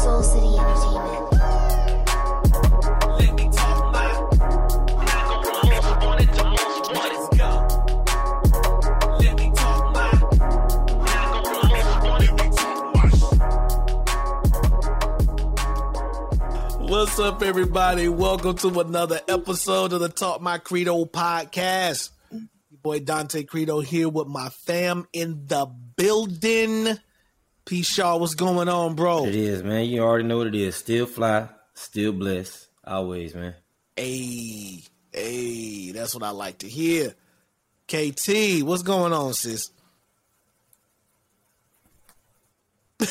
Soul City Entertainment. What's up, everybody? Welcome to another episode of the Talk My Credo podcast. Your boy Dante Credo here with my fam in the building. P. Shaw, what's going on, bro? It is, man. You already know what it is. Still fly, still blessed. Always, man. Hey, hey, that's what I like to hear. KT, what's going on, sis?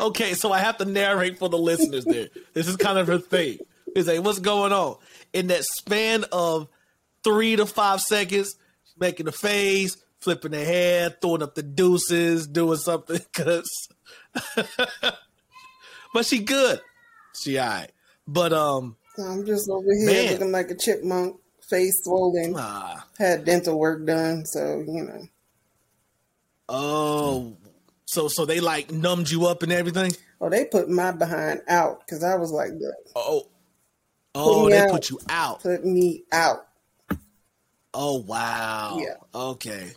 okay, so I have to narrate for the listeners there. This is kind of her thing. Is like, what's going on? In that span of three to five seconds, she's making a face, flipping her hair, throwing up the deuces, doing something, cause but she good. She alright. But um I'm just over here Man. looking like a chipmunk, face swollen. ah, Had dental work done, so you know. oh so so they like numbed you up and everything? Oh, they put my behind out because I was like, look, Oh Oh, they out. put you out. put me out. Oh wow. Yeah. Okay.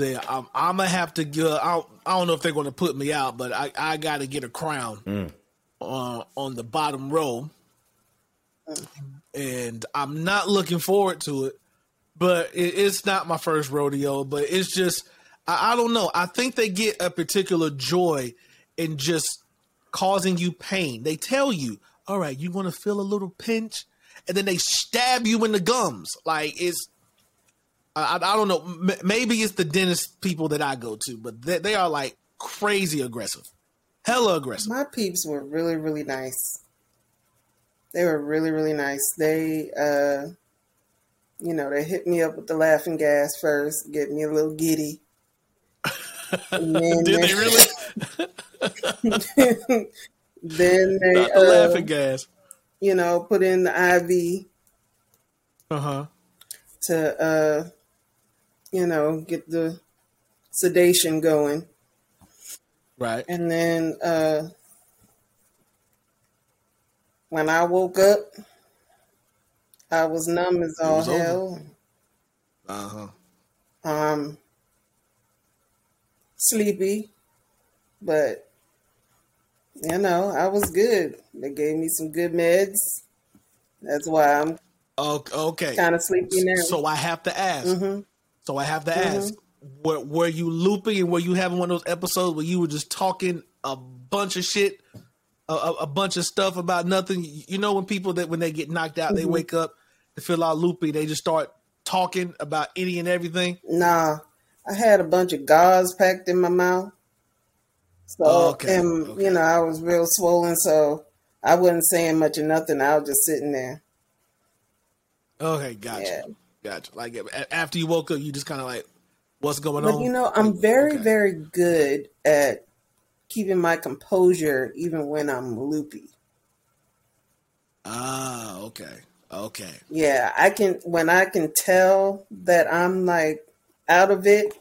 Then I'm, I'm gonna have to get. I don't, I don't know if they're gonna put me out, but I I got to get a crown mm. on on the bottom row, mm. and I'm not looking forward to it. But it, it's not my first rodeo. But it's just I, I don't know. I think they get a particular joy in just causing you pain. They tell you, all right, you're gonna feel a little pinch, and then they stab you in the gums. Like it's, I, I don't know. Maybe it's the dentist people that I go to, but they, they are like crazy aggressive, hella aggressive. My peeps were really, really nice. They were really, really nice. They, uh, you know, they hit me up with the laughing gas first, get me a little giddy. Did they really? then they, Not the uh, laughing gas. you know, put in the IV Uh huh. to, uh, you know, get the sedation going. Right. And then uh, when I woke up, I was numb as all hell. Uh huh. Um, sleepy, but you know, I was good. They gave me some good meds. That's why I'm Okay. kind of sleepy now. So I have to ask. Mhm. So I have to mm-hmm. ask. Were, were you looping and were you having one of those episodes where you were just talking a bunch of shit, a, a, bunch of stuff about nothing? You know when people that when they get knocked out, they mm-hmm. wake up, they feel all loopy, they just start talking about any and everything. Nah, I had a bunch of gauze packed in my mouth. So, oh, Okay, and okay. you know, I was real swollen, so I wasn't saying much of nothing. I was just sitting there. Okay, gotcha, Yeah. Gotcha. Like after you woke up, you just kind of like, what's going But on? you know, I'm very, Okay. very good at keeping my composure even when I'm loopy. Ah, okay, okay. Yeah, I can when I can tell that I'm like out of it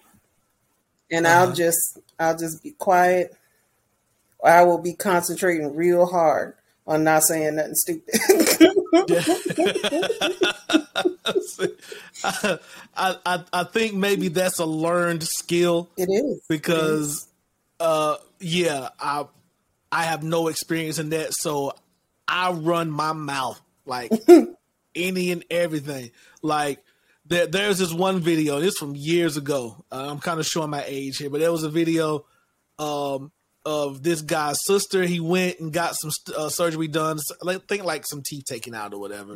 and Uh-huh. I'll just I'll just be quiet or I will be concentrating real hard on not saying nothing stupid. I, I I think maybe that's a learned skill it is. because uh yeah I I have no experience in that so I run my mouth like any and everything like there, there's this one video this from years ago uh, I'm kind of showing my age here but there was a video um of this guy's sister he went and got some uh, surgery done I think like some teeth taken out or whatever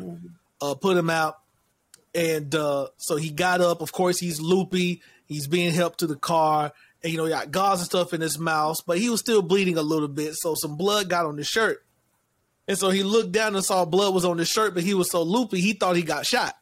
uh put him out and uh, so he got up. Of course, he's loopy. He's being helped to the car, and you know, he got gauze and stuff in his mouth, but he was still bleeding a little bit. So some blood got on the shirt, and so he looked down and saw blood was on the shirt, but he was so loopy he thought he got shot.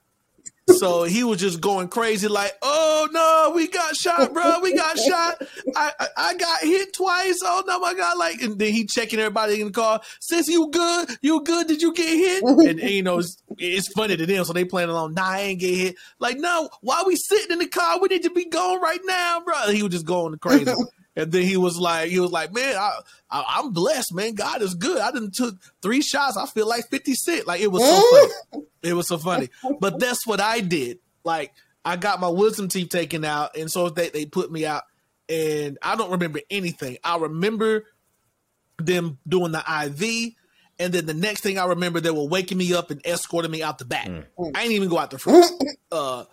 So he was just going crazy, like, "Oh no, we got shot, bro! We got shot! I, I I got hit twice! Oh no, my god!" Like, and then he checking everybody in the car. Sis, you good? You good? Did you get hit? And, and, you know, it's, it's funny to them, so they playing along. Nah, I ain't get hit. Like, no, why we sitting in the car? We need to be going right now, bro. He was just going crazy. And then he was like, he was like, man, I, I am blessed, man. God is good. I didn't took three shots. I feel like 50 Cent. Like it was so funny. It was so funny. But that's what I did. Like I got my wisdom teeth taken out, and so they they put me out, and I don't remember anything. I remember them doing the IV, and then the next thing I remember, they were waking me up and escorting me out the back. Mm. I didn't even go out the front. uh,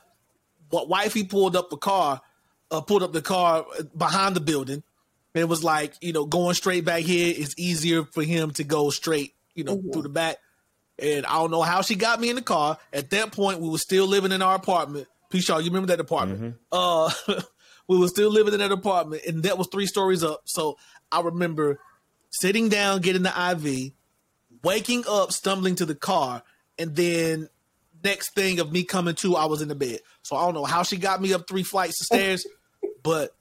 what wifey pulled up the car, uh, pulled up the car behind the building. And it was like, you know, going straight back here is easier for him to go straight, you know, mm-hmm. through the back. And I don't know how she got me in the car. At that point, we were still living in our apartment. Pishaw, you remember that apartment? Mm-hmm. Uh, we were still living in that apartment, and that was three stories up. So I remember sitting down, getting the IV, waking up, stumbling to the car, and then next thing of me coming to, I was in the bed. So I don't know how she got me up three flights of stairs, but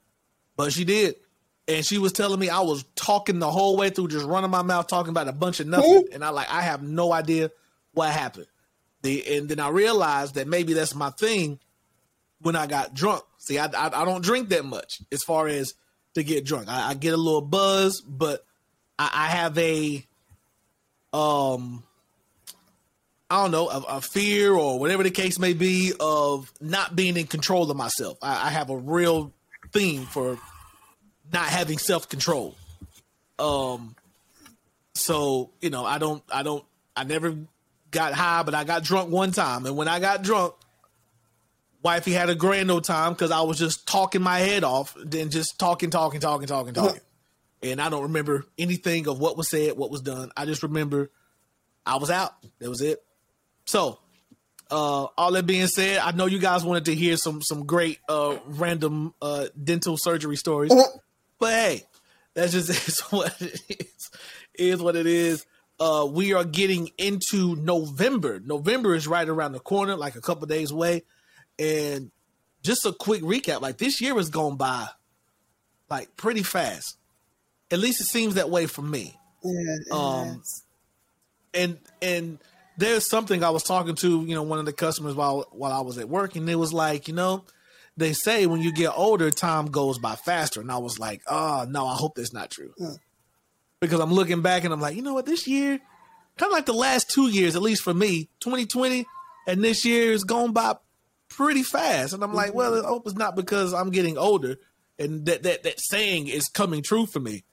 but she did. And she was telling me I was talking the whole way through, just running my mouth, talking about a bunch of nothing. And I like I have no idea what happened. The and then I realized that maybe that's my thing when I got drunk. See, I I, I don't drink that much as far as to get drunk. I, I get a little buzz, but I, I have a um I don't know, a, a, fear or whatever the case may be of not being in control of myself. I, I have a real theme for not having self control. Um, so you know, I don't, I don't, I never got high, but I got drunk one time, and when I got drunk, wifey had a grand old time because I was just talking my head off, then just talking, talking, talking, talking, talking, and I don't remember anything of what was said, what was done. I just remember I was out. That was it. So, uh, all that being said, I know you guys wanted to hear some some great uh, random uh, dental surgery stories, mm-hmm. but hey, that's just is what it is. Is what it is. Uh, we are getting into November. November is right around the corner, like a couple days away. And just a quick recap: like this year has gone by, like pretty fast. At least it seems that way for me. Yeah, um, and and there's something I was talking to, you know, one of the customers while while I was at work, and it was like, you know, they say when you get older, time goes by faster, and I was like, oh no, I hope that's not true, because I'm looking back and I'm like, you know what, this year, kind of like the last two years, at least for me, 2020 and this year is going by pretty fast, and I'm like, mm-hmm. well, I hope it's not because I'm getting older, and that that that saying is coming true for me.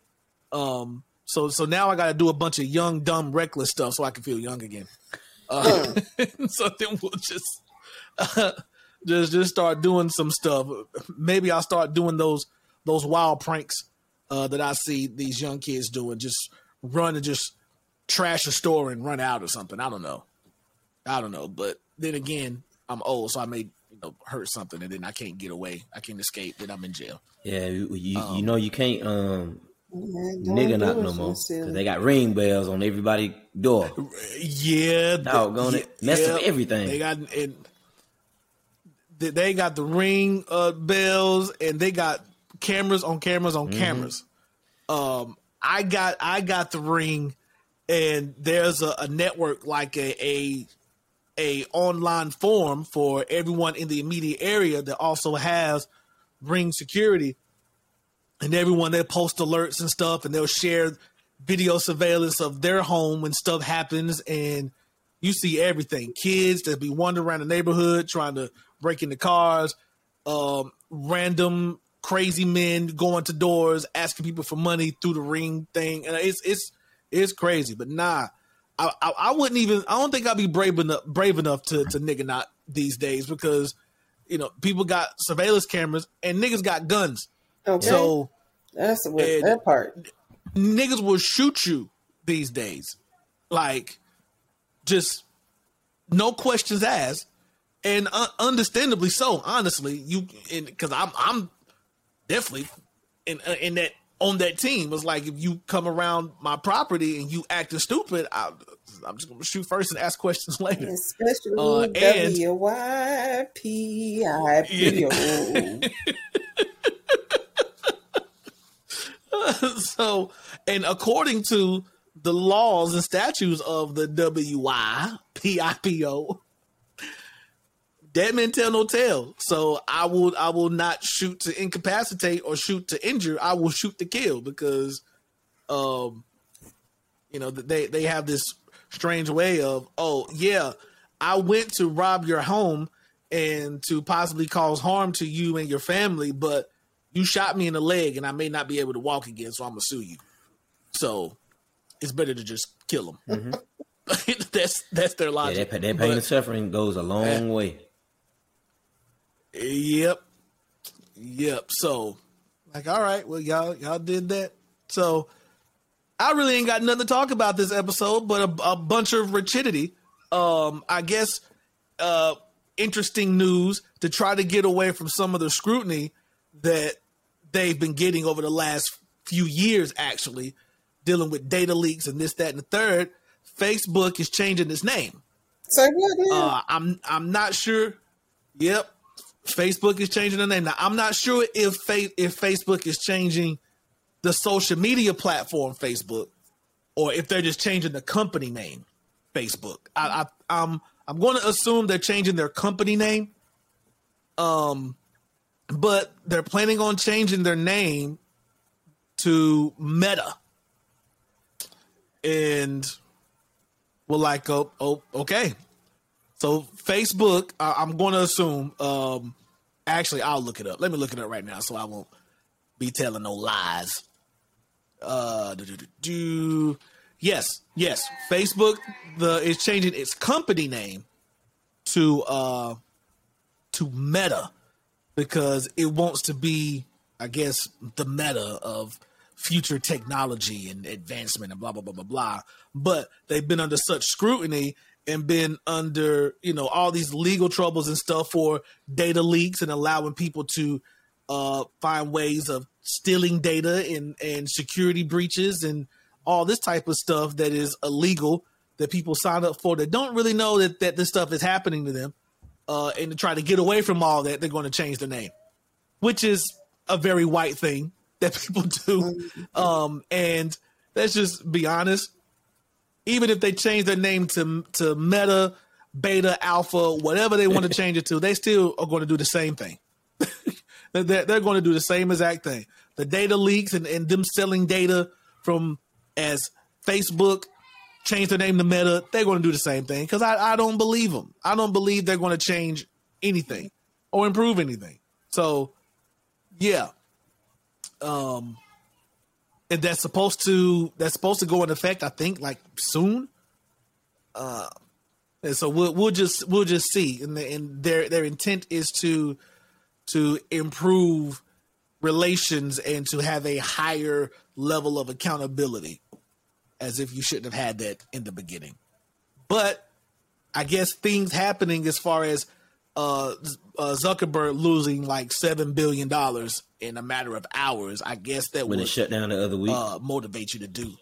Um, so so now I got to do a bunch of young, dumb, reckless stuff so I can feel young again. Uh, so then we'll just uh, just just start doing some stuff. Maybe I'll start doing those those wild pranks uh, that I see these young kids doing. Just run and just trash a store and run out or something. I don't know. I don't know. But then again, I'm old, so I may you know hurt something, and then I can't get away. I can't escape. Then I'm in jail. Yeah, you you, um, you know you can't um nigga not no more. Cause they got ring bells on everybody door. Yeah, doggone it, mess yeah, up everything. They got and they got the ring uh, bells and they got cameras on cameras on mm-hmm. cameras. Um, I got I got the ring, and there's a, a network like a, a a online forum for everyone in the immediate area that also has ring security and everyone they post alerts and stuff, and they'll share video surveillance of their home when stuff happens, and you see everything. Kids that be wandering around the neighborhood trying to break into cars, um, random crazy men going to doors asking people for money through the ring thing, and it's it's it's crazy. But nah, I, I, I wouldn't even. I don't think I'd be brave enough brave enough to to nigga not these days because you know people got surveillance cameras and niggas got guns. Okay. So that's what that part. Niggas will shoot you these days, like just no questions asked, and uh, understandably so. Honestly, you because I'm I'm definitely in uh, in that on that team was like if you come around my property and you acting stupid, I, am just gonna shoot first and ask questions later. Especially uh, W Y P I P O. so, and according to the laws and statutes of the WYPIPO, dead men tell no tale. So I will I will not shoot to incapacitate or shoot to injure. I will shoot to kill because, um, you know they they have this strange way of oh yeah, I went to rob your home and to possibly cause harm to you and your family, but you shot me in the leg and I may not be able to walk again, so I'm gonna sue you. So it's better to just kill them. Mm-hmm. that's that's their logic. Yeah, that, that pain but, and suffering goes a long uh, way. Yep, yep. So, like, all right, well, y'all y'all did that. So, I really ain't got nothing to talk about this episode, but a, a bunch of rigidity. Um, I guess uh, interesting news to try to get away from some of the scrutiny that they've been getting over the last few years, actually, dealing with data leaks and this, that, and the third. Facebook is changing its name. Say what? Uh, I'm I'm not sure. Yep, Facebook is changing the name. Now I'm not sure if fa- if Facebook is changing the social media platform Facebook, or if they're just changing the company name Facebook. I, I I'm I'm going to assume they're changing their company name. Um, but they're planning on changing their name to Meta. And we're like, oh, oh okay. So Facebook, I, am going to assume. Um, actually, I'll look it up. Let me look it up right now, so I won't be telling no lies. Uh, do, do, do, yes, yes. Facebook the is changing its company name to uh to Meta because it wants to be, I guess, the meta of future technology and advancement and blah blah blah blah blah. But they've been under such scrutiny and been under, you know, all these legal troubles and stuff for data leaks and allowing people to uh, find ways of stealing data and and security breaches and all this type of stuff that is illegal that people sign up for that don't really know that, that this stuff is happening to them uh, and to try to get away from all that, they're going to change the name, which is a very white thing that people do. Um, and let's just be honest. Even if they change their name to to Meta, Beta, Alpha, whatever they want to change it to, they still are going to do the same thing. they're, they're going to do the same exact thing. The data leaks and, and them selling data from as Facebook change their name to Meta, they're going to do the same thing because I, I don't believe them. I don't believe they're going to change anything or improve anything. So, yeah. Um, and that's supposed to that's supposed to go in effect. I think like soon. Uh, and so we'll we'll just we'll just see. And, the, and their their intent is to to improve relations and to have a higher level of accountability as if you shouldn't have had that in the beginning. But I guess things happening as far as uh, uh, Zuckerberg losing like seven billion dollars in a matter of hours. I guess that when would, it shut down the other week uh, motivate you to do.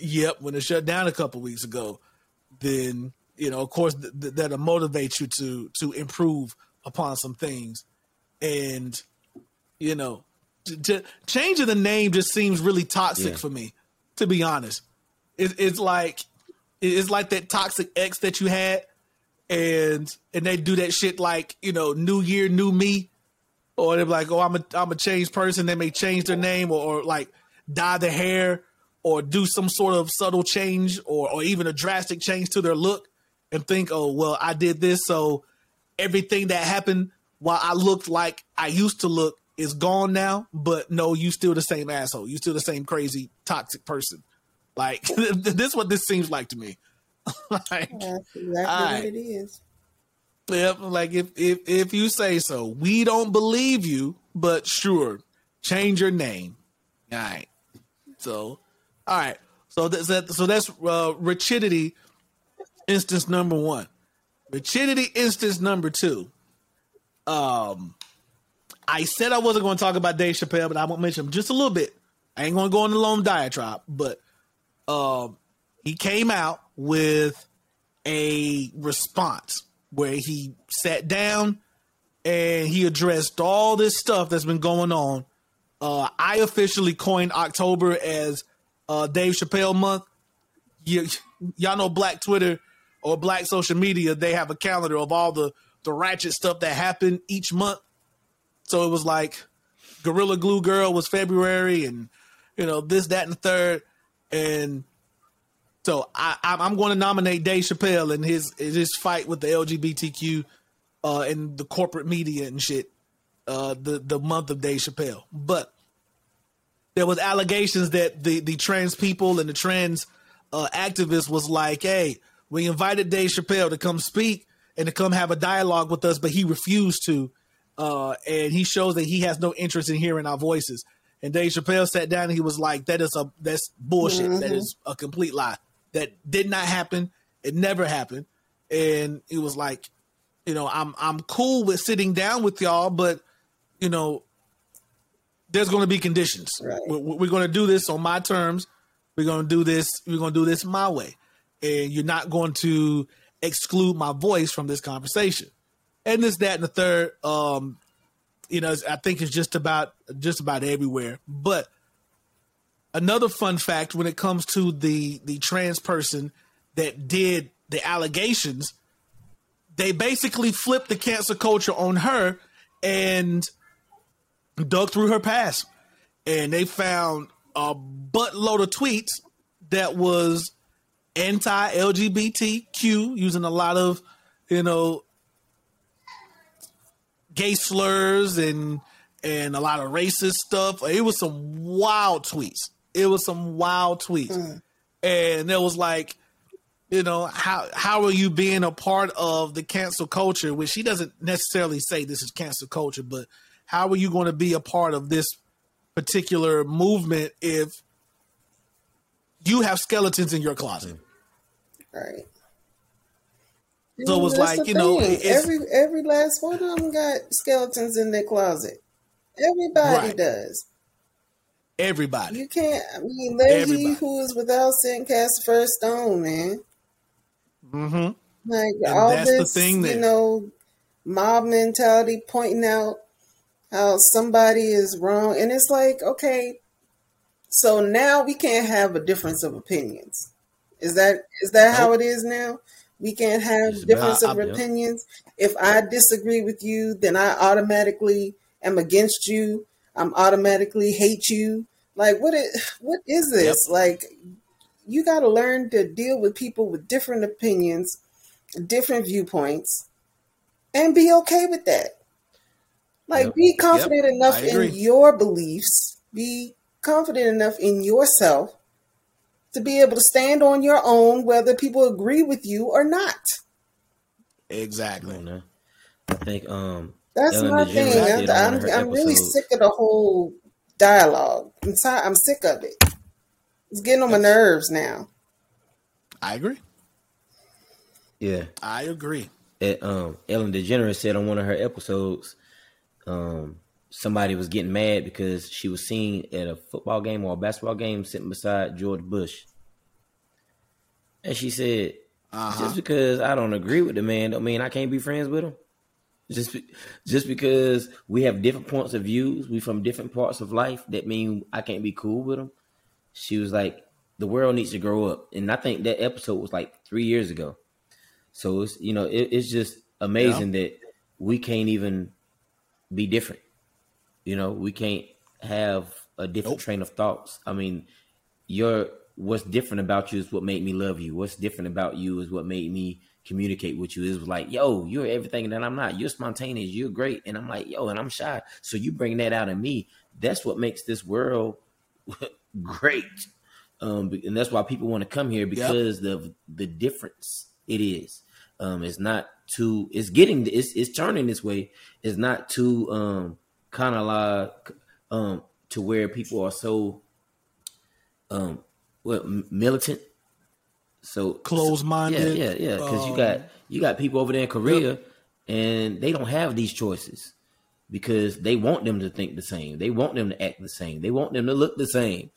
Yep, when it shut down a couple weeks ago, then you know, of course, th- th- that'll motivate you to to improve upon some things, and you know, changing the name just seems really toxic yeah. for me, to be honest. It, it's like it's like that toxic ex that you had, and and they do that shit like you know New Year, New Me, or they're like, oh, I'm a I'm a changed person. They may change their name or, or like dye their hair or do some sort of subtle change or or even a drastic change to their look, and think, oh well, I did this, so everything that happened while I looked like I used to look is gone now. But no, you still the same asshole. You still the same crazy toxic person. Like this is what this seems like to me. like That's exactly what it is. Yep, like if if if you say so, we don't believe you, but sure, change your name. All right. So, all right. So that's that. So that's uh, rigidity instance number one. Rigidity instance number two. Um, I said I wasn't going to talk about Dave Chappelle, but I won't mention him just a little bit. I ain't going to go on the long diatribe, but um, he came out with a response where he sat down and he addressed all this stuff that's been going on. Uh, I officially coined October as uh, Dave Chappelle month. Y'all know Black Twitter or Black social media. They have a calendar of all the the ratchet stuff that happened each month. So it was like Gorilla Glue Girl was February, and you know this, that, and the third, and so I, I'm going to nominate Dave Chappelle in his his fight with the LGBTQ uh, and the corporate media and shit. Uh, the the month of Dave Chappelle, but there was allegations that the the trans people and the trans uh, activists was like, hey, we invited Dave Chappelle to come speak and to come have a dialogue with us, but he refused to. Uh, and he shows that he has no interest in hearing our voices. And Dave Chappelle sat down and he was like, "That is a that's bullshit. Mm-hmm. That is a complete lie. That did not happen. It never happened." And he was like, "You know, I'm I'm cool with sitting down with y'all, but you know, there's going to be conditions. Right. We're, we're going to do this on my terms. We're going to do this. We're going to do this my way, and you're not going to exclude my voice from this conversation. And this, that, and the third. Um, you know, I think it's just about just about everywhere. But another fun fact when it comes to the the trans person that did the allegations, they basically flipped the cancer culture on her and dug through her past, and they found a buttload of tweets that was anti LGBTQ, using a lot of, you know, gay slurs and and a lot of racist stuff. It was some wild tweets. It was some wild tweets. Mm. And it was like, you know, how how are you being a part of the cancel culture? Which she doesn't necessarily say this is cancel culture, but how are you going to be a part of this particular movement if you have skeletons in your closet? Right. So it was like you know, every every last one of them got skeletons in their closet. Everybody right. does. Everybody. You can't. I mean, let he who is without sin cast the first stone, man. Mm-hmm. Like and all this, that... you know, mob mentality, pointing out how somebody is wrong, and it's like, okay, so now we can't have a difference of opinions. Is that is that nope. how it is now? We can't have it's difference of opinions. If I disagree with you, then I automatically am against you. I'm automatically hate you. Like what is what is this? Yep. Like you got to learn to deal with people with different opinions, different viewpoints, and be okay with that. Like yep. be confident yep. enough in your beliefs. Be confident enough in yourself to be able to stand on your own, whether people agree with you or not. Exactly. On, I think um, that's Ellen my thing. I'm, I'm, I'm really sick of the whole dialogue. I'm, t- I'm sick of it. It's getting on my nerves now. I agree. Yeah, I agree. It, um, Ellen DeGeneres said on one of her episodes, um, somebody was getting mad because she was seen at a football game or a basketball game sitting beside George Bush. And she said, uh-huh. just because I don't agree with the man don't mean I can't be friends with him. Just just because we have different points of views, we from different parts of life, that mean I can't be cool with him. She was like, the world needs to grow up, and I think that episode was like three years ago. So it's you know it, it's just amazing yeah. that we can't even be different. You know, we can't have a different nope. train of thoughts. I mean, your what's different about you is what made me love you. What's different about you is what made me communicate with you. It was like, yo, you're everything that I'm not. You're spontaneous. You're great. And I'm like, yo, and I'm shy. So you bring that out in me. That's what makes this world great. Um, and that's why people want to come here because yep. of the difference it is. Um, it's not too. It's getting. It's it's turning this way. It's not too um kind of like um to where people are so um what militant? So closed minded yeah yeah yeah because um, you got you got people over there in korea yep. and they don't have these choices because they want them to think the same. They want them to act the same. They want them to look the same.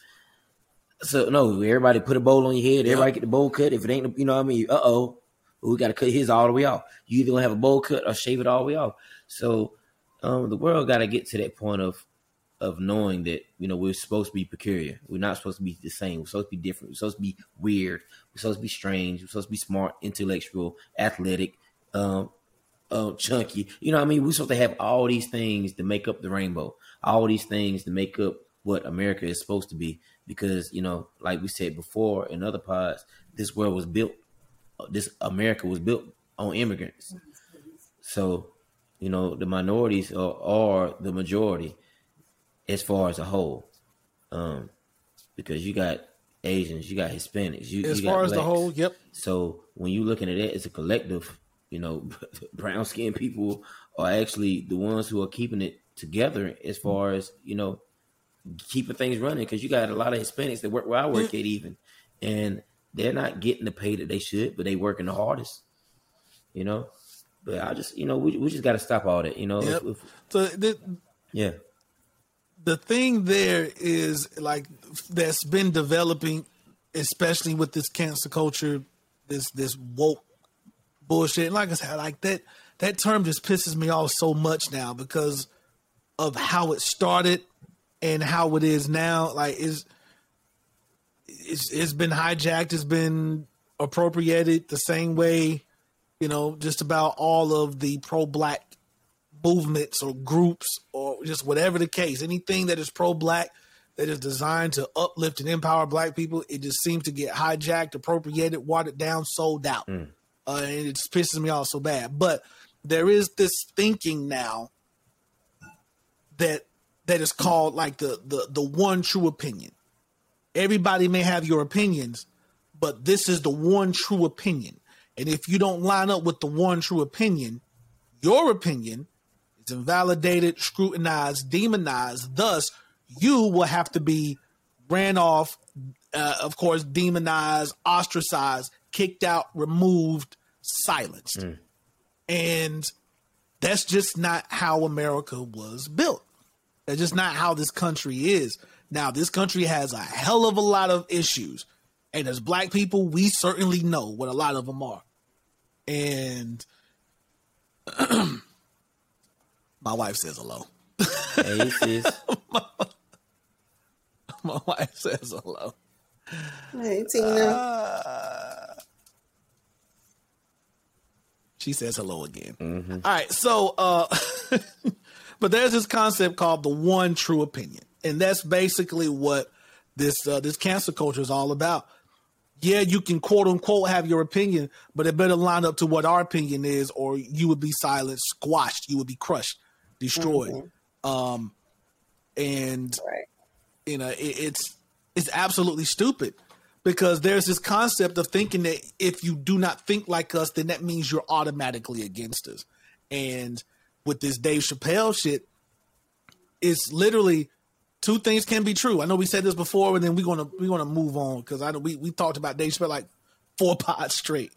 So no everybody put a bowl on your head. Everybody yep. get the bowl cut. If it ain't you know what i mean? Uh-oh. We got to cut his all the way off. You either gonna have a bowl cut or shave it all the way off. So um, the world got to get to that point of of knowing that you know we're supposed to be peculiar. We're not supposed to be the same. We're supposed to be different. We're supposed to be weird. We're supposed to be strange. We're supposed to be smart, intellectual, athletic, um, uh, chunky. You know what I mean? We're supposed to have all these things to make up the rainbow, all these things to make up what America is supposed to be. Because, you know, like we said before in other pods, this world was built, uh, this America was built on immigrants. So, you know, the minorities are, are the majority as far as a whole. Um, because you got Asians, you got Hispanics, you, as you far got as the whole, yep. So when you're looking at it as a collective, you know, brown skinned people are actually the ones who are keeping it together as far as, you know, keeping things running. Cause you got a lot of Hispanics that work where I work at even. And they're not getting the pay that they should, but they working the hardest, you know? But I just, you know, we, we just got to stop all that, you know? Yep. If- if- So the, yeah. the thing there is like that's been developing, especially with this cancer culture, this this woke bullshit. And like I said, like that that term just pisses me off so much now because of how it started and how it is now. Like is it's it's been hijacked, it's been appropriated the same way, you know, just about all of the pro black movements or groups or just whatever the case, anything that is pro black that is designed to uplift and empower black people, it just seems to get hijacked, appropriated, watered down, sold out. Uh, and it just pisses me off so bad. But there is this thinking now that that is called like the the the one true opinion. Everybody may have your opinions, but this is the one true opinion. And if you don't line up with the one true opinion, your opinion is invalidated, scrutinized, demonized. Thus, you will have to be ran off, uh, of course, demonized, ostracized, kicked out, removed, silenced. And that's just not how America was built. That's just not how this country is. Now, this country has a hell of a lot of issues. And as black people, we certainly know what a lot of them are. And my wife says hello. Hey, sis. My wife says hello. Hey, Tina. Uh, She says hello again. All right, so uh but there's this concept called the one true opinion. And that's basically what this uh, this cancer culture is all about. Yeah, you can quote unquote have your opinion, but it better line up to what our opinion is, or you would be silenced, squashed, you would be crushed, destroyed. Um and right. you know it, it's it's absolutely stupid because there's this concept of thinking that if you do not think like us then that means you're automatically against us and with this dave chappelle shit it's literally two things can be true i know we said this before and then we're gonna we're gonna move on because i know we, we talked about dave chappelle like four pods straight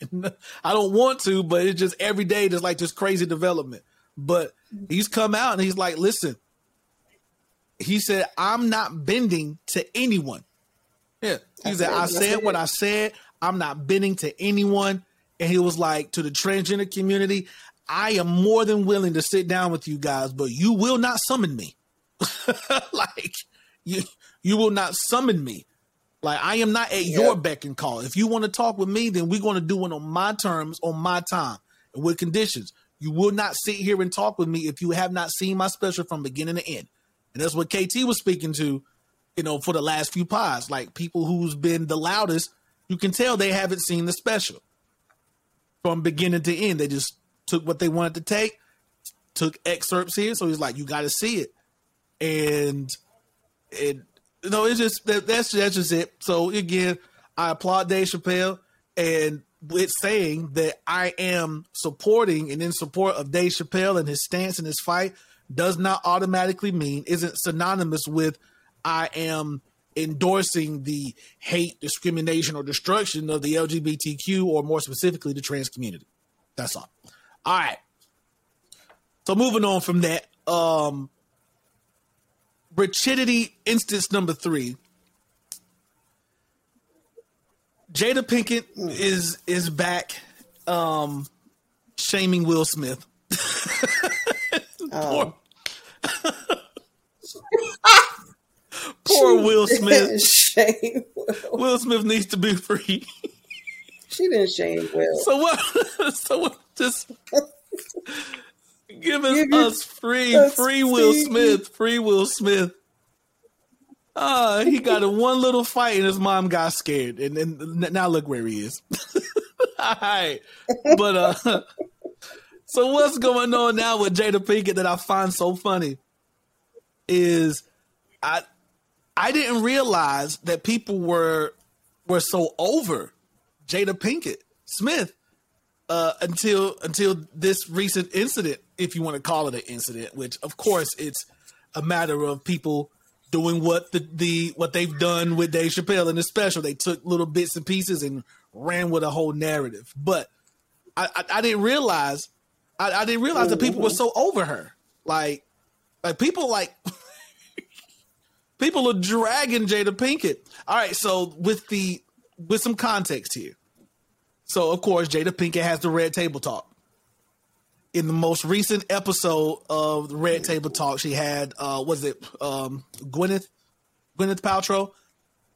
i don't want to but it's just every day there's like this crazy development but he's come out and he's like listen he said, I'm not bending to anyone. Yeah. He said. I said what I said. I'm not bending to anyone. And he was like, to the transgender community, I am more than willing to sit down with you guys, but you will not summon me. like you you will not summon me. Like I am not at your beck and call. If you want to talk with me, then we're going to do it on my terms, on my time, and with conditions. You will not sit here and talk with me if you have not seen my special from beginning to end. And that's what KT was speaking to, you know, for the last few pods. Like people who's been the loudest, you can tell they haven't seen the special from beginning to end. They just took what they wanted to take, took excerpts here. So he's like, you got to see it. And it, you know, it's just that, that's that's just it. So again, I applaud Dave Chappelle and with saying that I am supporting and in support of Dave Chappelle and his stance and his fight does not automatically mean isn't synonymous with I am endorsing the hate, discrimination, or destruction of the LGBTQ or more specifically the trans community. That's all. All right. So moving on from that, um Rigidity instance number three. Jada Pinkett is is back um shaming Will Smith. Oh. Poor Will Smith. shame. Will Smith needs to be free. She didn't shame Will. So what? So what? Just giving Give us free, free Will Smith, free Will Smith. Uh, he got in one little fight and his mom got scared, and, and now look where he is. All right, but uh, so what's going on now with Jada Pinkett that I find so funny is I I didn't realize that people were were so over Jada Pinkett Smith uh, until until this recent incident, if you want to call it an incident. Which, of course, it's a matter of people doing what the, the what they've done with Dave Chappelle in the special. They took little bits and pieces and ran with a whole narrative. But I, I, I didn't realize I, I, didn't realize that people were so over her. Like like people like people are dragging Jada Pinkett. All right, so with the with some context here. So of course Jada Pinkett has the Red Table Talk. In the most recent episode of the Red Table Talk, she had uh was it um Gwyneth Gwyneth Paltrow?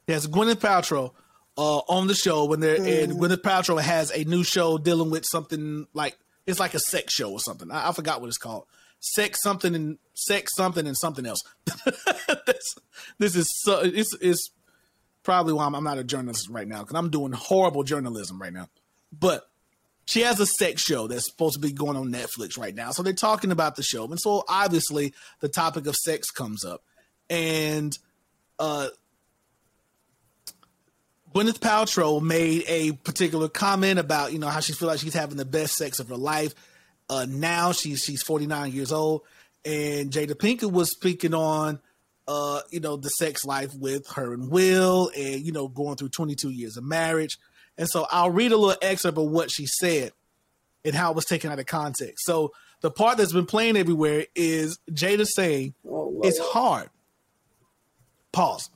Yes, Gwyneth Paltrow uh on the show when they're mm. and Gwyneth Paltrow has a new show dealing with something like it's like a sex show or something. I, I forgot what it's called. Sex something and sex something and something else. this, this is so it's it's probably why I'm, I'm not a journalist right now because I'm doing horrible journalism right now. But she has a sex show that's supposed to be going on Netflix right now. So they're talking about the show. And so obviously the topic of sex comes up. And uh Gwyneth Paltrow made a particular comment about, you know, how she feels like she's having the best sex of her life. Uh now she's she's 49 years old. And Jada Pinkett was speaking on uh, you know, the sex life with her and Will and, you know, going through 22 years of marriage. And so I'll read a little excerpt of what she said and how it was taken out of context. So the part that's been playing everywhere is Jada saying oh, it's hard. Pause.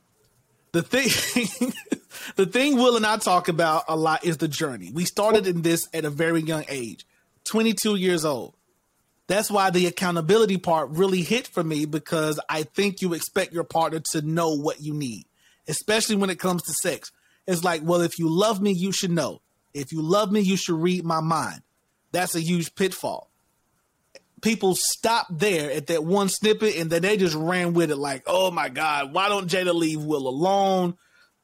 The thing the thing Will and I talk about a lot is the journey. We started in this at a very young age, 22 years old. That's why the accountability part really hit for me because I think you expect your partner to know what you need, especially when it comes to sex. It's like, well, if you love me, you should know. If you love me, you should read my mind. That's a huge pitfall. People stop there at that one snippet and then they just ran with it like, oh my God, why don't Jada leave Will alone?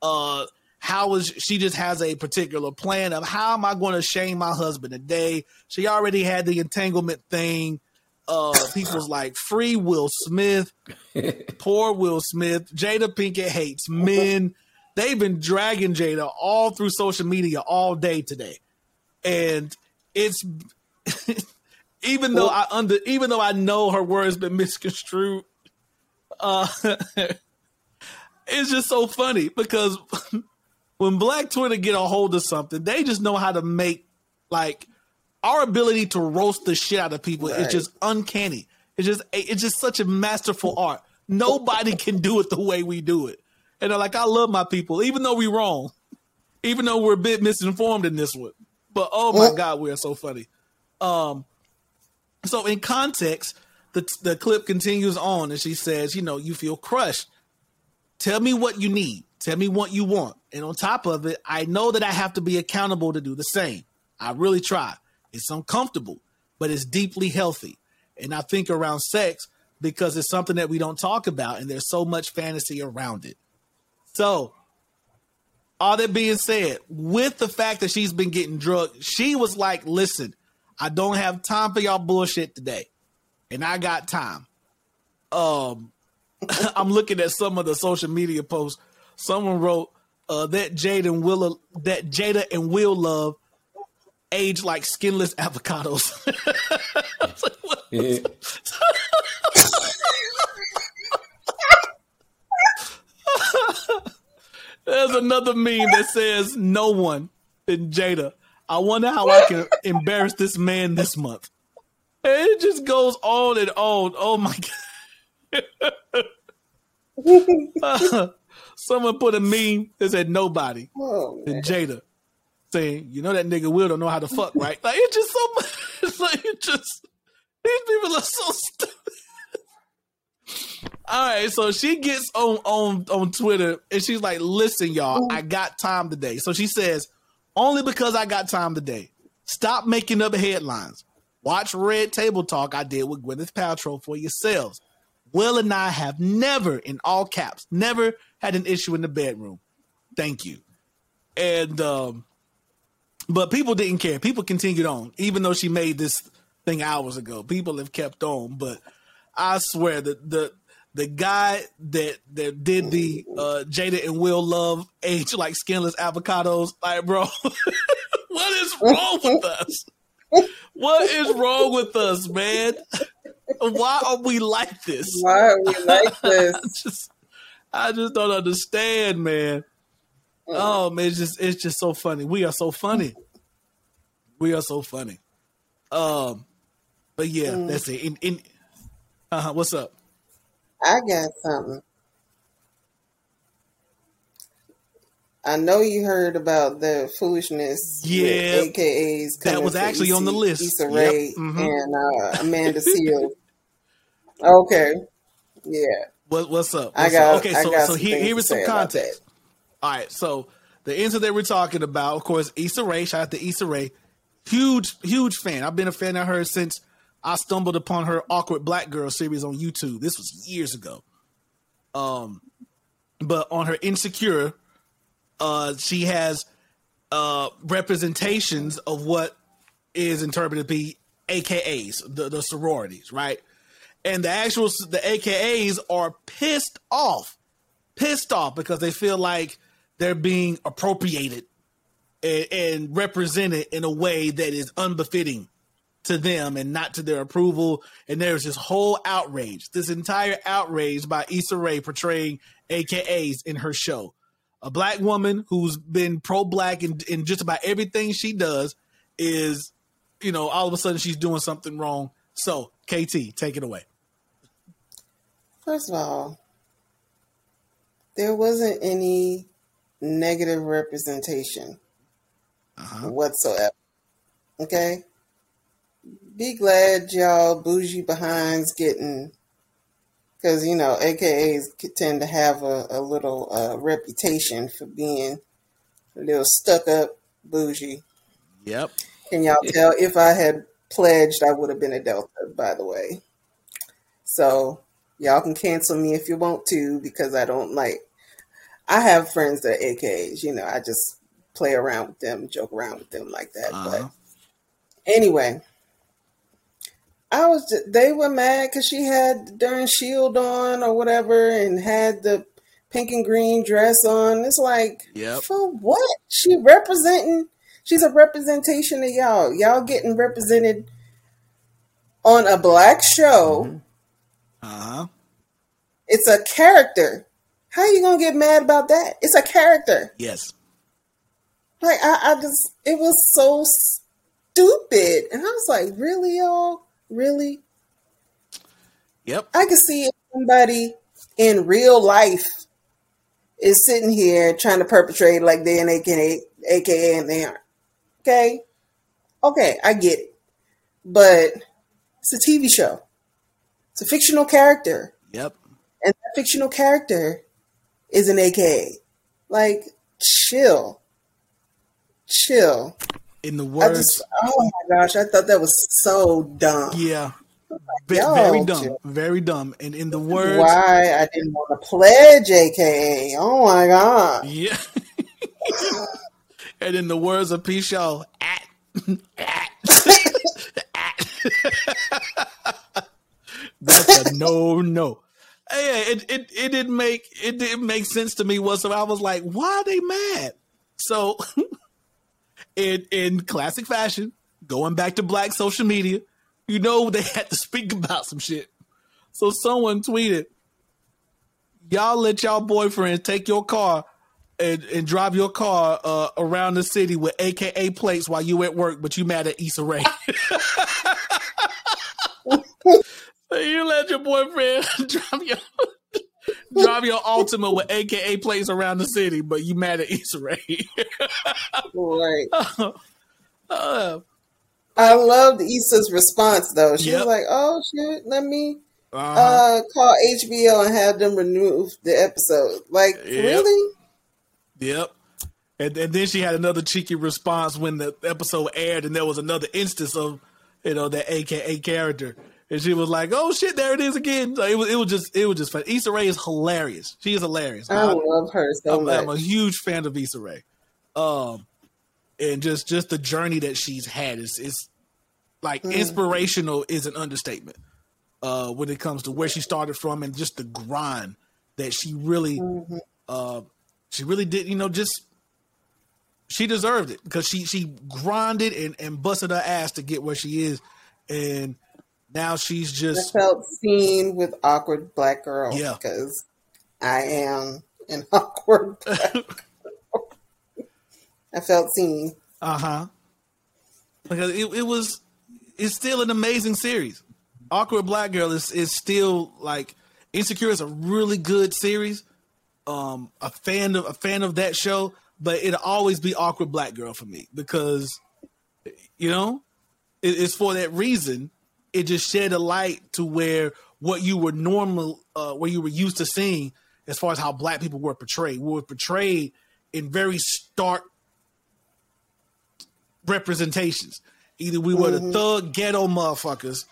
Uh, how is she just has a particular plan of how am I going to shame my husband today? She already had the entanglement thing. Uh, people's like free Will Smith, poor Will Smith. Jada Pinkett hates men they've been dragging Jada all through social media all day today, and it's even though I under even though I know her words been misconstrued, uh, it's just so funny because when Black Twitter get a hold of something, they just know how to make like our ability to roast the shit out of people right. is just uncanny. It's just it's just such a masterful art. Nobody can do it the way we do it. And they're like, I love my people, even though we wrong, even though we're a bit misinformed in this one. But oh my God, we are so funny. Um, so in context, the the clip continues on, and she says, "You know, you feel crushed. Tell me what you need. Tell me what you want. And on top of it, I know that I have to be accountable to do the same. I really try. It's uncomfortable, but it's deeply healthy. And I think around sex because it's something that we don't talk about, and there's so much fantasy around it. So, all that being said, with the fact that she's been getting drugged, she was like, listen, I don't have time for y'all bullshit today. And I got time. Um, I'm looking at some of the social media posts. Someone wrote uh, that Jada and Will that Jada and Will love age like skinless avocados. like, There's another meme that says no one in Jada. I wonder how I can embarrass this man this month. And it just goes on and on. Oh my god. uh, someone put a meme that said nobody oh, and Jada saying, you know that nigga Will don't know how to fuck, right? Like it's just so much it's like it just these people are so stupid. All right, so she gets on on on Twitter and she's like, "Listen, y'all, I got time today." So she says, "Only because I got time today. Stop making up headlines. Watch Red Table Talk I did with Gwyneth Paltrow for yourselves. Will and I have never, in all caps, never had an issue in the bedroom. Thank you. And um, but people didn't care. People continued on, even though she made this thing hours ago. People have kept on, but I swear that the the guy that that did the uh, Jada and Will love age like skinless avocados, like bro, what is wrong with us? What is wrong with us, man? Why are we like this? Why are we like this? I just, I just don't understand, man. Oh man, it's just it's just so funny. We are so funny. We are so funny. Um, but yeah, Mm. that's it. In, in uh-huh, what's up? I got something. I know you heard about the foolishness Yeah. with AKAs That was actually on the list. Issa Yep. Rae Mhm. and uh, Amanda Seales. okay, yeah, What, what's up? I got. up? Okay, I so got so here, here is some context. All right, so the incident we're talking about, of course, Issa Rae. Shout out to Issa Rae. Huge, huge fan. I've been a fan of her since I stumbled upon her awkward black girl series on YouTube. This was years ago. Um, but on her Insecure, uh, she has uh representations of what is interpreted to be AKAs, the, the sororities, right? And the actual the AKAs are pissed off, pissed off because they feel like they're being appropriated and, and represented in a way that is unbefitting to them and not to their approval. And there's this whole outrage, this entire outrage by Issa Rae portraying AKAs in her show. A black woman who's been pro black in, in just about everything she does is, you know, all of a sudden she's doing something wrong. So, KT, take it away. First of all, there wasn't any negative representation Uh-huh. whatsoever. Okay? Be glad y'all bougie behinds getting, because, you know, AKAs tend to have a, a little uh, reputation for being a little stuck up bougie. Yep. Can y'all tell if I had pledged, I would have been a Delta, by the way. So y'all can cancel me if you want to because I don't like. I have friends that are AKs. You know, I just play around with them, joke around with them like that. Uh-huh. But anyway, I was. Just, they were mad because she had the darn shield on or whatever, and had the pink and green dress on. It's like, Yep. for what? She representing. She's a representation of y'all. Y'all getting represented on a black show. Uh-huh. It's a character. How you gonna get mad about that? It's a character. Yes. Like I, I just, it was so stupid, and I was like, really, y'all, really? Yep. I could see if somebody in real life is sitting here trying to perpetrate like they're an AKA, AKA and they aren't. Okay, okay, I get it, but it's a TV show. It's a fictional character. Yep. and that fictional character is an AKA. Like, chill, chill. In the I words, just, oh my gosh, I thought that was so dumb. yeah. Very dumb. Very dumb. And in the words, Why I didn't want to pledge AKA? Oh my god! Yeah. and in the words of P. Shaw, at, at, at. That's a no no. Yeah, it, it it didn't make it didn't make sense to me whatsoever. I was like, why are they mad? So in in classic fashion, going back to black social media, you know they had to speak about some shit. So someone tweeted, y'all let y'all boyfriends take your car and, and drive your car uh, around the city with AKA plates while you at work, but you mad at Issa Rae. So you let your boyfriend drive your drive your Altima with AKA plates around the city, but you mad at Issa Rae. Right. uh, I loved Issa's response though. She Yep. was like, "Oh shit, let me uh-huh. uh call HBO and have them remove the episode." Like, Yep. really? Yep. And, and then she had another cheeky response when the episode aired, and there was another instance of you know, that AKA character. And she was like, "Oh shit, there it is again." So it was, it was just, it was just fun. Issa Rae is hilarious. She is hilarious. I, I love her so I'm, much. I'm a huge fan of Issa Rae, um, and just just the journey that she's had is is like mm. inspirational is an understatement. Uh, when it comes to where she started from and just the grind that she really, mm-hmm. uh, she really did. You know, just she deserved it because she she grinded and and busted her ass to get where she is, and now she's just I felt seen with awkward black girl. Yeah, because I am an awkward black girl. I felt seen. Uh huh. Because it, it was, it's still an amazing series. Awkward Black Girl is is still like Insecure is a really good series. Um, a fan of a fan of that show, but it'll always be Awkward Black Girl for me because, you know, it, it's for that reason it just shed a light to where what you were normal, uh, where you were used to seeing as far as how black people were portrayed. We were portrayed in very stark representations. Either we were mm-hmm. the thug ghetto motherfuckers,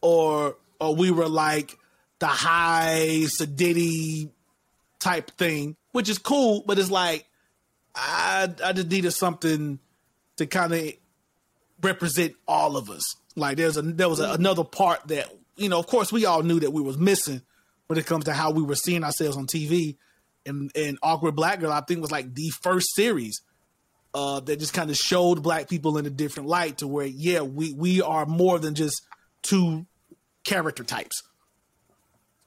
or or we were like the high sedity type thing, which is cool, but it's like I I just needed something to kind of represent all of us. Like there's a there was a, another part that you know, of course, we all knew that we was missing when it comes to how we were seeing ourselves on TV. And and awkward black girl, I think was like the first series uh, that just kind of showed black people in a different light to where yeah, we we are more than just two character types.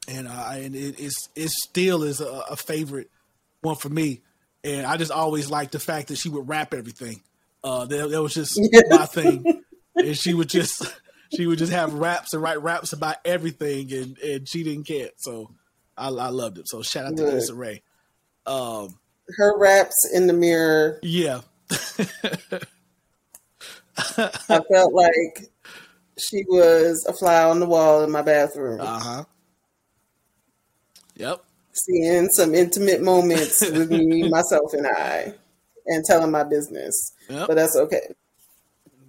And uh, and it, it's it still is a, a favorite one for me. And I just always liked the fact that she would rap everything. Uh, that, that was just my thing and she would just she would just have raps and write raps about everything, and and she didn't care. So I, I loved it. So shout out to Issa Rae. Um, Her raps in the mirror. Yeah. I felt like she was a fly on the wall in my bathroom. Uh huh. Yep. Seeing some intimate moments with me, myself, and I, and telling my business. Yep. But that's okay.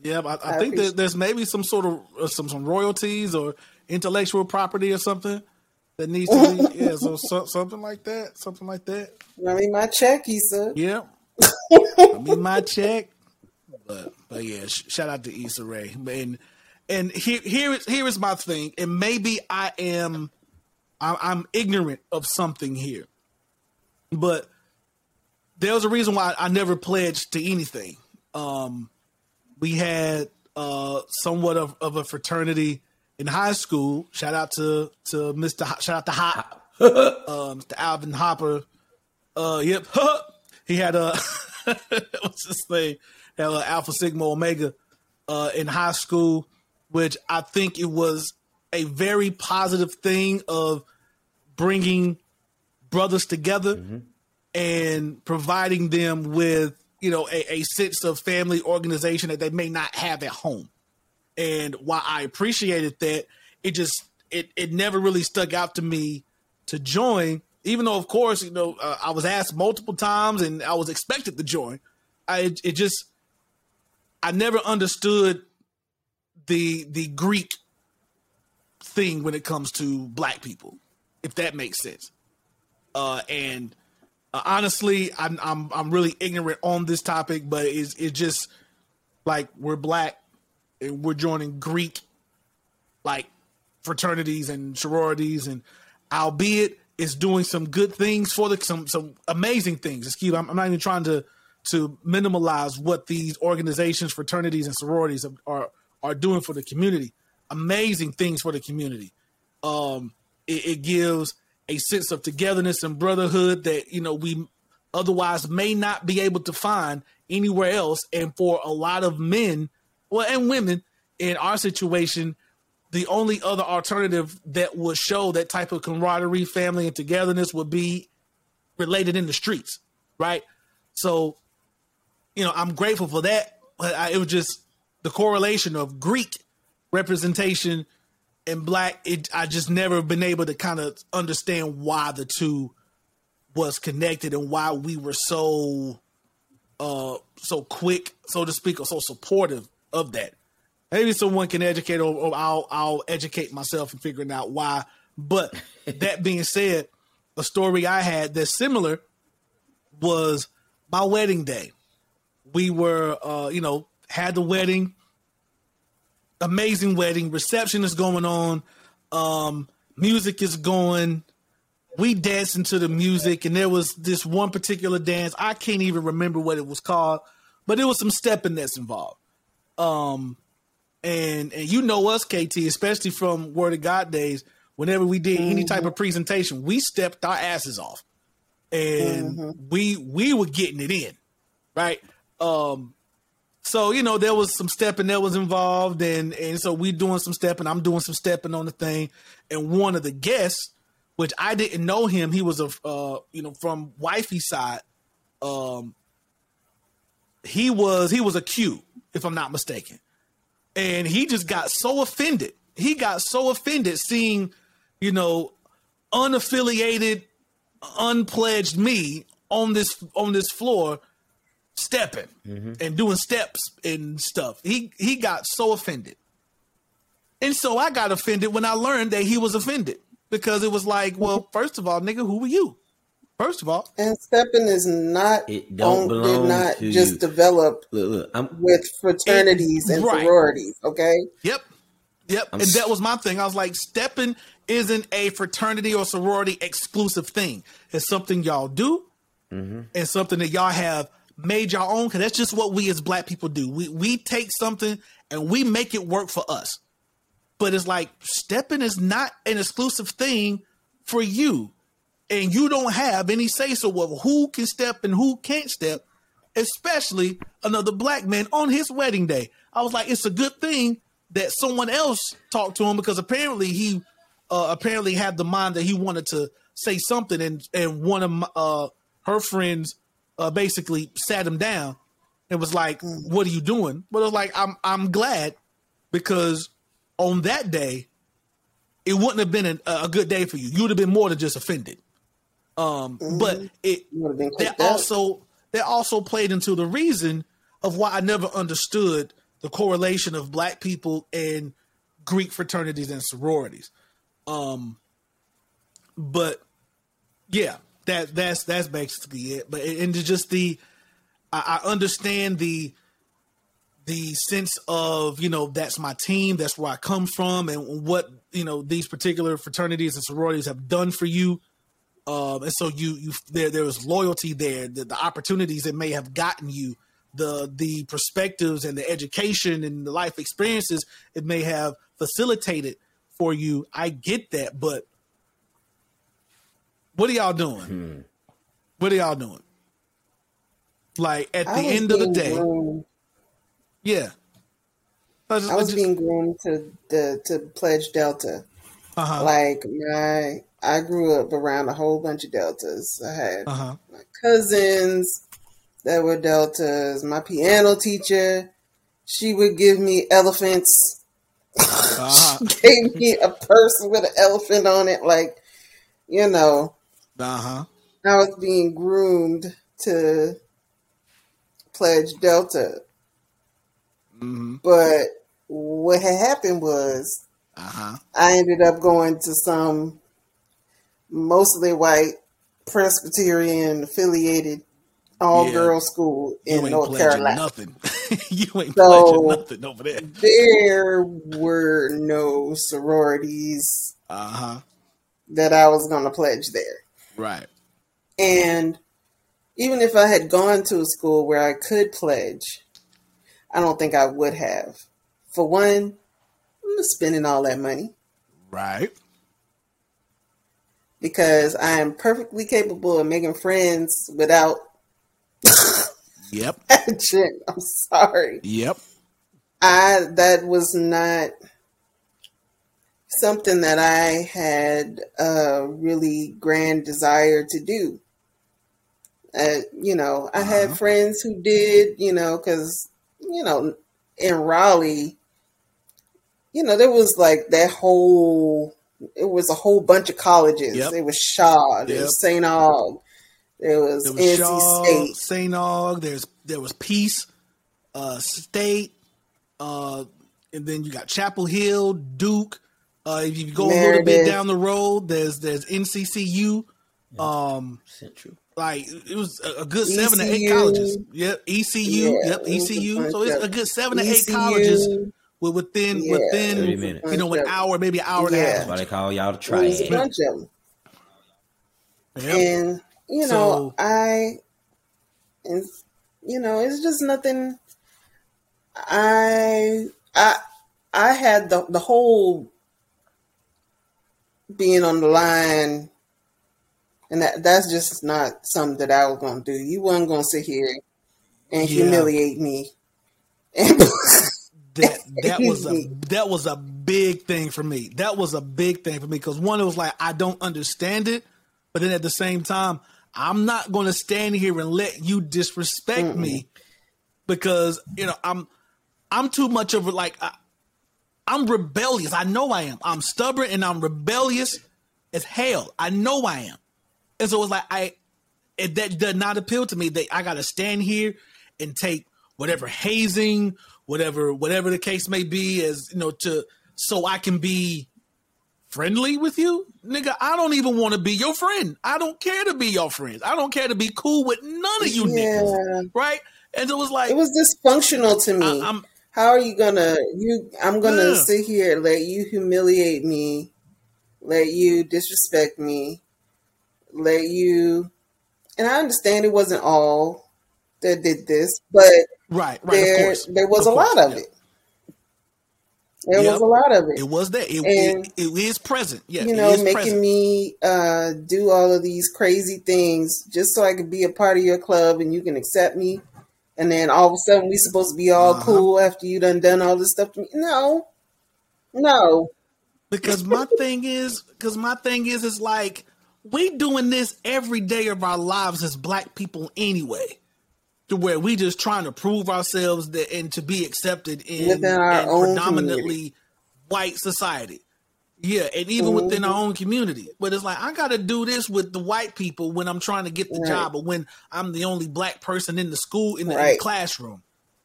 Yeah, I, I, I think that there's maybe some sort of uh, some some royalties or intellectual property or something that needs to be yeah, so, so, something like that, something like that. I mean, my check, he said. Yeah, I mean my check. But but yeah, sh- shout out to Issa Rae. And and here here is here is my thing, and maybe I am I'm, I'm ignorant of something here, but there was a reason why I never pledged to anything. Um, we had uh, somewhat of, of a fraternity in high school. Shout out to to Mr. Ho- shout out to Hop, uh, Mr. Alvin Hopper. Uh, yep, he had a what's this thing? Had a Alpha Sigma Omega uh, in high school, which I think it was a very positive thing of bringing brothers together mm-hmm. and providing them with you know, a, a sense of family organization that they may not have at home. And while I appreciated that, it just it it never really stuck out to me to join. Even though, of course, you know, uh, I was asked multiple times and I was expected to join. I it just I never understood the the Greek thing when it comes to black people, if that makes sense. Uh, and uh, honestly, I'm I'm I'm really ignorant on this topic, but it's it's just like we're black and we're joining Greek like fraternities and sororities, and albeit it's doing some good things for the some some amazing things. Excuse, I'm, I'm not even trying to to minimalize what these organizations, fraternities, and sororities are are doing for the community. Amazing things for the community. Um, it, it gives a sense of togetherness and brotherhood that you know we otherwise may not be able to find anywhere else. And for a lot of men well and women in our situation the only other alternative that would show that type of camaraderie family and togetherness would be related in the streets right? So you know i'm grateful for that but I, it was just the correlation of greek representation and black, it I just never been able to kind of understand why the two was connected and why we were so uh so quick, so to speak, or so supportive of that. Maybe someone can educate, or, or I'll I'll educate myself in figuring out why. But that being said, a story I had that's similar was my wedding day. We were, uh, you know, had the wedding, amazing wedding. Reception is going on, um, music is going. We dancing to the music, and there was this one particular dance. I can't even remember what it was called, but there was some stepping that's involved. Um, and and you know us, KT, especially from Word of God days. Whenever we did any type of presentation, we stepped our asses off, and we we were getting it in, right? Um, so you know there was some stepping that was involved, and and so we doing some stepping. I'm doing some stepping on the thing, and one of the guests, which I didn't know him, he was a uh, you know from wifey side. Um, he was he was a Q, if I'm not mistaken, and he just got so offended. He got so offended seeing, you know, unaffiliated, unpledged me on this on this floor stepping and doing steps and stuff. He he got so offended. And so I got offended when I learned that he was offended because it was like, well, first of all, nigga, who were you? First of all, And stepping is not It don't on- belong did not to just you. develop Look, look, I'm with fraternities and Right. sororities. Okay, Yep. Yep. I'm and that was my thing. I was like, stepping isn't a fraternity or sorority exclusive thing. It's something y'all do Mm-hmm. and something that y'all have made your own because that's just what we as black people do. We we take something and we make it work for us. But it's like stepping is not an exclusive thing for you. And you don't have any say so of who can step and who can't step, especially another black man on his wedding day. I was like, it's a good thing that someone else talked to him because apparently he uh, apparently had the mind that he wanted to say something, and and one of my, uh, her friends uh, basically sat him down and was like, "What are you doing?" But I was like, "I'm I'm glad because on that day, it wouldn't have been an, a good day for you. You would have been more than just offended." Um, but it you would have been that out. also that also played into the reason of why I never understood the correlation of black people and Greek fraternities and sororities. Um, but yeah, that that's that's basically it. But and just the I, I understand the the sense of you know that's my team, that's where I come from, and what you know these particular fraternities and sororities have done for you. Um, and so you you there there was loyalty there, the, the opportunities it may have gotten you, the the perspectives and the education and the life experiences it may have facilitated for you. I get that, but what are y'all doing? What are y'all doing? Like at the I was end of the day, groomed- yeah. I just, I was being groomed to the to pledge Delta. uh-huh, Like my, I grew up around a whole bunch of Deltas. I had uh-huh. my cousins that were Deltas. My piano teacher, she would give me elephants. Uh-huh. Gave me a purse with an elephant on it. Like, you know, Uh-huh. I was being groomed to pledge Delta. Mm-hmm. But what had happened was Uh-huh. I ended up going to some mostly white Presbyterian affiliated all Yeah. girls school You in ain't North pledging Carolina. nothing. you ain't So- pledging nothing over there. There were no sororities Uh-huh. that I was going to pledge there. Right. And even if I had gone to a school where I could pledge, I don't think I would have. For one, I'm not spending all that money Right. because I am perfectly capable of making friends without Yep. I'm sorry. Yep. I that was not something that I had a really grand desire to do. Uh, you know, I Uh-huh. had friends who did, you know, because you know, in Raleigh, you know, there was like that whole. It was a whole bunch of colleges. Yep. It was Shaw, there Yep. was St. Aug, there was, There was NC Shaw, State. St. Aug, there's there was Peace, uh State, uh and then you got Chapel Hill, Duke. Uh, if you go Meredith. a little bit down the road, there's there's NCCU. Um, Central. Like it was a, good ECU. seven to eight colleges. Yep, ECU. Yeah, yep, ECU. So it's a good seven to eight colleges within yeah, within you know an hour, maybe an hour yeah. and a half. That's why they call y'all to try it. A bunch of them. Yep. And you know, so, I and you know, it's just nothing. I I I had the the whole being on the line, and that that's just not something that I was gonna do. You weren't gonna sit here and yeah. humiliate me. that that was a that was a big thing for me. That was a big thing for me because one, it was like I don't understand it, but then at the same time, I'm not going to stand here and let you disrespect mm me because you know I'm I'm too much of a like I, I'm rebellious. I know I am. I'm stubborn and I'm rebellious as hell. I know I am. And so it's like I it, that does not appeal to me that I got to stand here and take whatever hazing, whatever whatever the case may be as you know to so I can be friendly with you, nigga. I don't even want to be your friend. I don't care to be your friends. I don't care to be cool with none of you yeah. niggas, right? And it was like it was dysfunctional to me. I, How are you gonna you? I'm gonna yeah. sit here, and let you humiliate me, let you disrespect me, let you. And I understand it wasn't all that did this, but right, right there there was of a course, lot of yeah. it. There yep. was a lot of it. It was there. It, and, it, it is present. Yeah, you know, making present. me uh, do all of these crazy things just so I could be a part of your club and you can accept me. And then all of a sudden we supposed to be all uh-huh. cool after you done done all this stuff to me. No, no. Because my thing is, because my thing is, is like we doing this every day of our lives as black people anyway to where we just trying to prove ourselves that and to be accepted in, own predominantly community. white society. Yeah, and even mm-hmm. within our own community. But it's like I got to do this with the white people when I'm trying to get the right. job, or when I'm the only black person in the school in the, right. in the classroom,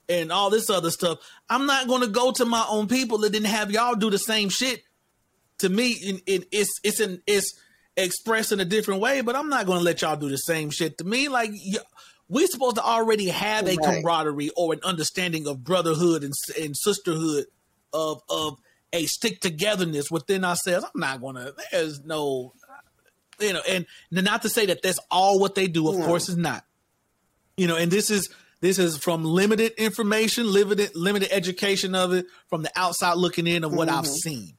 and all this other stuff. I'm not going to go to my own people that didn't have y'all do the same shit to me. And, and it's it's an it's expressed in a different way, but I'm not going to let y'all do the same shit to me. Like we're supposed to already have a right. camaraderie or an understanding of brotherhood and, and sisterhood of of a stick togetherness within ourselves. I'm not gonna. There's no, you know, and not to say that that's all what they do. Of yeah. course, it's not. You know, and this is this is from limited information, limited limited education of it from the outside looking in of what mm-hmm. I've seen,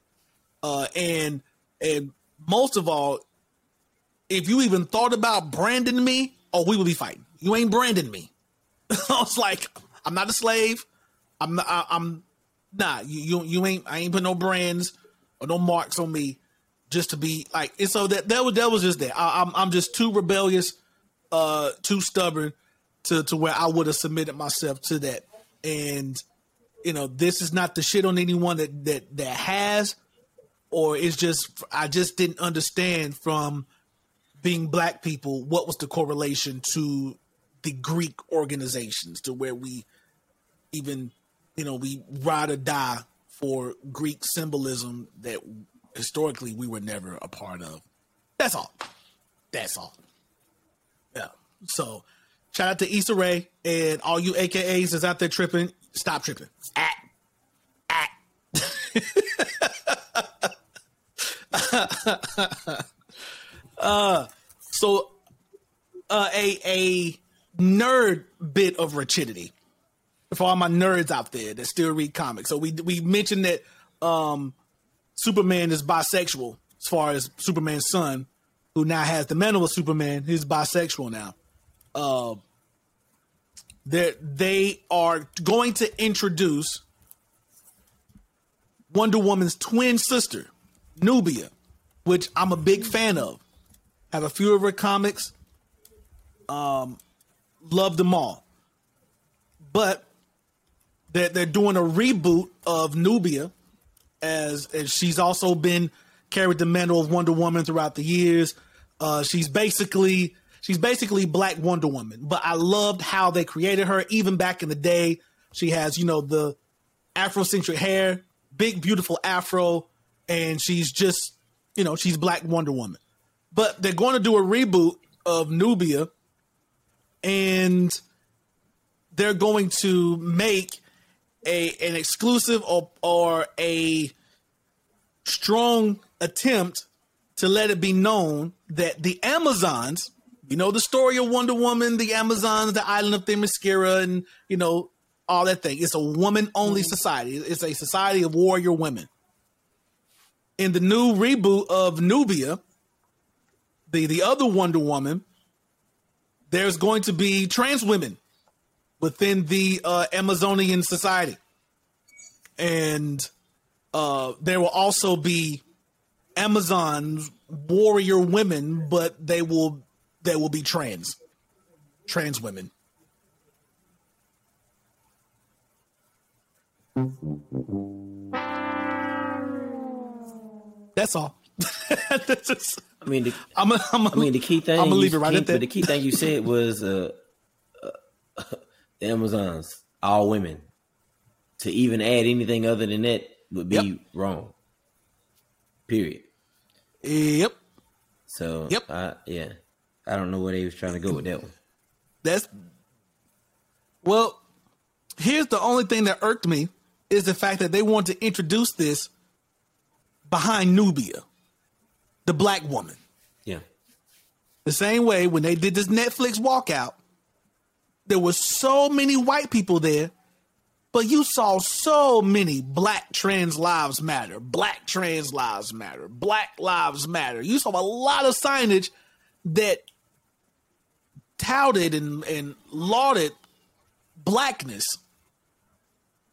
uh, and and most of all, if you even thought about branding me, oh, we would be fighting you ain't branding me. I was like, I'm not a slave. I'm not, I, am nah. You, you you ain't. I ain't put no brands or no marks on me just to be like. And so that that was that was just that. I, I'm I'm just too rebellious, uh, too stubborn to to where I would have submitted myself to that. And you know, this is not the shit on anyone that that that has, or it's just I just didn't understand from being black people what was the correlation to the Greek organizations to where we even, you know, we ride or die for Greek symbolism that historically we were never a part of. That's all. That's all. Yeah. So shout out to Issa Rae and all you AKAs that's out there tripping. Stop tripping. At. At. uh so uh a a nerd bit of rigidity for all my nerds out there that still read comics. So we we mentioned that um, Superman is bisexual as far as Superman's son, who now has the mantle of Superman. He's bisexual now. Uh, they they are going to introduce Wonder Woman's twin sister, Nubia, which I'm a big fan of. Have a few of her comics. Um, love them all. But they're, they're doing a reboot of Nubia as, as she's also been carried the mantle of Wonder Woman throughout the years. Uh, she's basically she's basically Black Wonder Woman. But I loved how they created her even back in the day. She has, you know, the Afrocentric hair, big beautiful afro, and she's just you know she's Black Wonder Woman. But they're going to do a reboot of Nubia, and they're going to make a an exclusive or or a strong attempt to let it be known that the Amazons, you know, the story of Wonder Woman, the Amazons, the island of Themyscira, and you know all that thing. It's a woman only mm-hmm. society. It's a society of warrior women. In the new reboot of Nubia, the the other Wonder Woman, there's going to be trans women within the uh, Amazonian society, and uh, there will also be Amazons warrior women, but they will they will be trans trans women. That's all. That's just, I mean, the, I'm a, I'm a, I mean, the key thing. I'm gonna leave it right key- at that. But the key thing you said was uh, uh, the Amazons, all women. To even add anything other than that would be Yep. wrong. Period. Yep, So, Yep. I, yeah, I don't know where they was trying to go with that one. that's well. Here's the only thing that irked me is the fact that they want to introduce this behind Nubia, the black woman. Yeah, The same way when they did this Netflix walkout, there were so many white people there, but you saw so many black trans lives matter, black trans lives matter, black lives matter. You saw a lot of signage that touted and, and lauded blackness,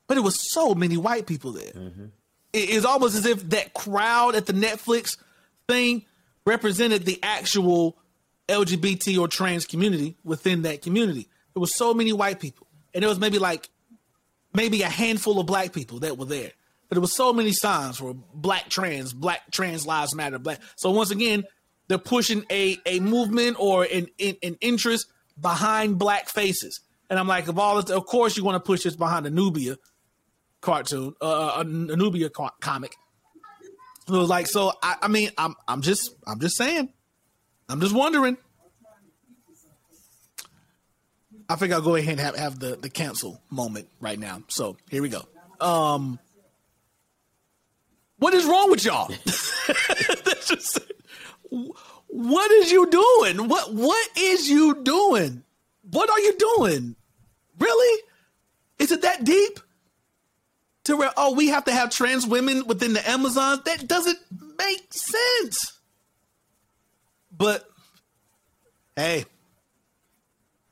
but it was so many white people there mm-hmm. it- it's almost as if that crowd at the Netflix thing represented the actual LGBT or trans community within that community. There was so many white people, and there was maybe like maybe a handful of black people that were there. But there was so many signs for black trans, black trans lives matter, black. So once again, they're pushing a a movement or an an, an interest behind black faces. And I'm like, of all this, of course you want to push this behind a Nubia cartoon, uh, a Nubia co- comic. It was like, so I, I mean, I'm, I'm just, I'm just saying, I'm just wondering. I think I'll go ahead and have, have the, the cancel moment right now. So here we go. Um, what is wrong with y'all? Just, what is you doing? What, what is you doing? What are you doing? Really? Is it that deep? to where oh we have to have trans women within the Amazon. That doesn't make sense. But hey,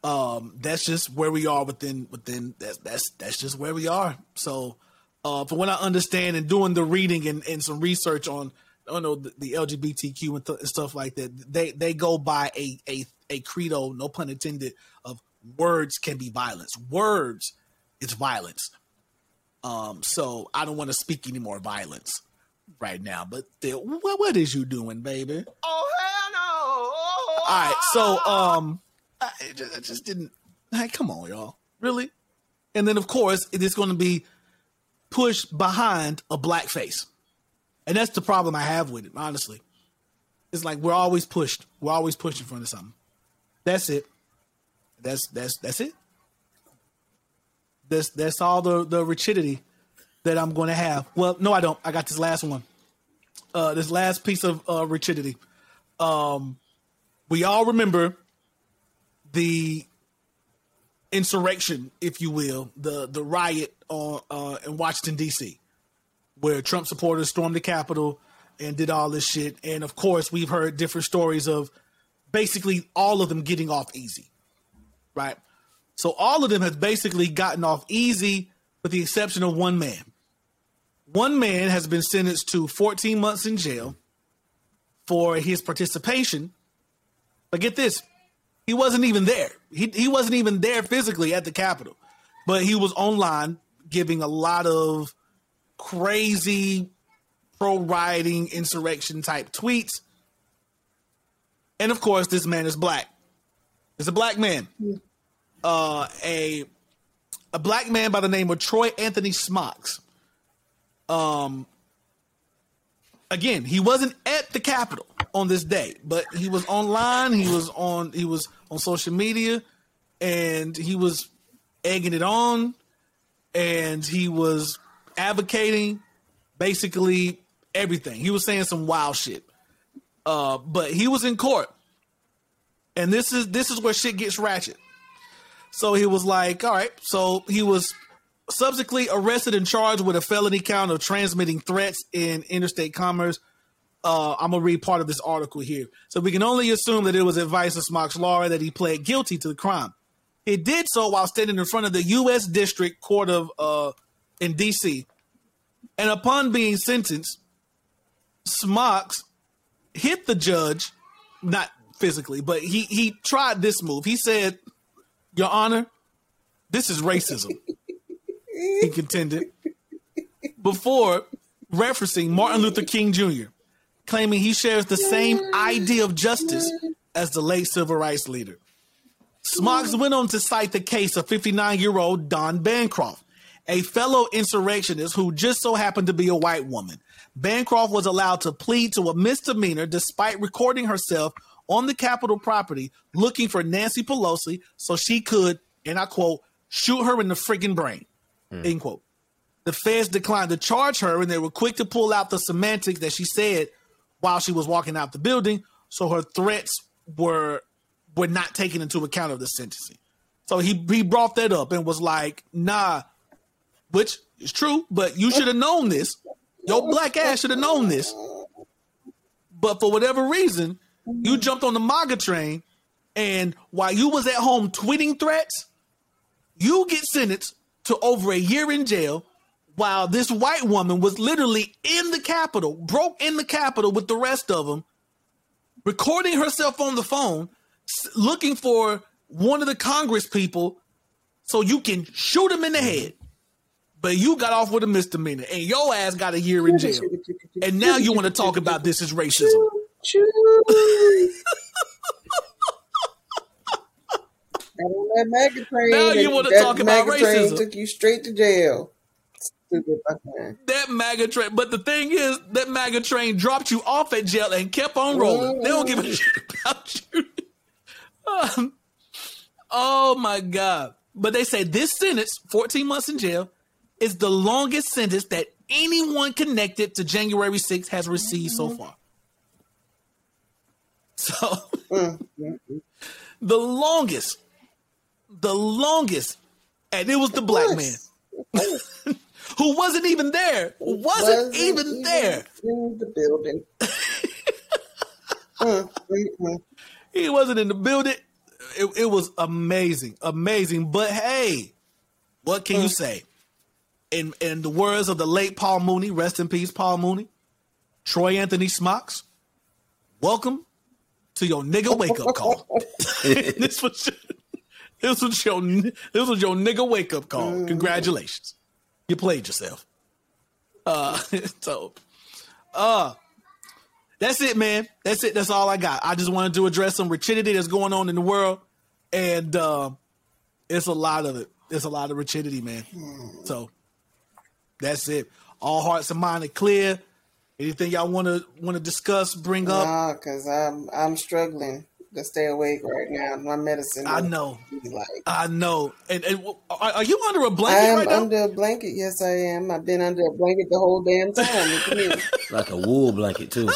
um, that's just where we are within within that's that's that's just where we are. So, uh, from what I understand and doing the reading and, and some research on I don't know the, the LGBTQ and, th- and stuff like that, they they go by a a a credo, no pun intended, of words can be violence. Words is violence. Um, so I don't want to speak any more violence right now. But what what is you doing, baby? Oh hell no! All right, so um, I just, I just didn't. Hey, come on, y'all, really? And then of course it is going to be pushed behind a black face, and that's the problem I have with it. Honestly, it's like we're always pushed. We're always pushed in front of something. That's it. That's that's that's it. That's that's all the the rigidity that I'm going to have. Well, no, I don't. I got this last one. Uh, this last piece of uh, rigidity. Um, we all remember the insurrection, if you will, the the riot on uh, in Washington D.C., where Trump supporters stormed the Capitol and did all this shit. And of course, we've heard different stories of basically all of them getting off easy, right? So all of them has basically gotten off easy, with the exception of one man. One man has been sentenced to 14 months in jail for his participation. But get this, he wasn't even there. He he wasn't even there physically at the Capitol, but he was online giving a lot of crazy pro rioting insurrection type tweets. And of course, this man is black. It's a black man. Uh, a a black man by the name of Troy Anthony Smocks. Um, again, he wasn't at the Capitol on this day, but he was online. He was on. He was on social media, and he was egging it on, and he was advocating basically everything. He was saying some wild shit. Uh, but he was in court, and this is this is where shit gets ratchet. So he was like, all right. So he was subsequently arrested and charged with a felony count of transmitting threats in interstate commerce. Uh, I'm gonna read part of this article here. So we can only assume that it was advice of Smocks Lawyer that he pled guilty to the crime. He did so while standing in front of the U.S. District Court of uh, in D.C. And upon being sentenced, Smocks hit the judge, not physically, but he he tried this move. He said, "Your Honor, this is racism." He contended before referencing Martin Luther King Jr., claiming he shares the same idea of justice as the late civil rights leader. Smocks went on to cite the case of 59 year old Dawn Bancroft, a fellow insurrectionist who just so happened to be a white woman. Bancroft was allowed to plead to a misdemeanor despite recording herself on the Capitol property looking for Nancy Pelosi so she could, and I quote, shoot her in the friggin' brain. Mm. End quote. The feds declined to charge her and they were quick to pull out the semantics that she said while she was walking out the building, so her threats were were not taken into account of the sentencing. So he he brought that up and was like, nah, which is true, but you should have known this. Your black ass should have known this. But for whatever reason, you jumped on the MAGA train, and while you was at home tweeting threats, you get sentenced to over a year in jail while this white woman was literally in the Capitol, broke in the Capitol with the rest of them, recording herself on the phone, looking for one of the Congress people so you can shoot him in the head. But you got off with a misdemeanor and your ass got a year in jail. And now you want to talk about this as racism. Got on that MAGA train. Now you wanna talk about racism. Took you straight to jail. Stupid fucking. That MAGA train, but the thing is, that MAGA train dropped you off at jail and kept on rolling. They don't give a mm. shit about you. Um, oh my god! But they say this sentence, 14 months in jail, is the longest sentence that anyone connected to January 6th has received so mm-hmm. far. So, mm-hmm. the longest, the longest, and it was the black man who wasn't even there, wasn't, even there. in the building. Mm, mm, mm. He wasn't in the building. It, it was amazing, amazing. But hey, what can you say? In in the words of the late Paul Mooney, rest in peace, Paul Mooney, Troy Anthony Smocks, welcome to your nigga wake up call. this was this was your this was your nigga wake up call. Congratulations, you played yourself. Uh, so, uh, that's it, man. That's it. That's all I got. I just wanted to address some rigidity that's going on in the world, and um, it's a lot of it. It's a lot of rigidity, man. So that's it. All hearts and mind are clear. Anything y'all want to want to discuss, bring up? Nah, cause I'm I'm struggling to stay awake right now. My medicine. I know. Like I know. And, and are, are you under a blanket am right now? under a blanket. Yes, I am. I've been under a blanket the whole damn time. Look at me. like a wool blanket too.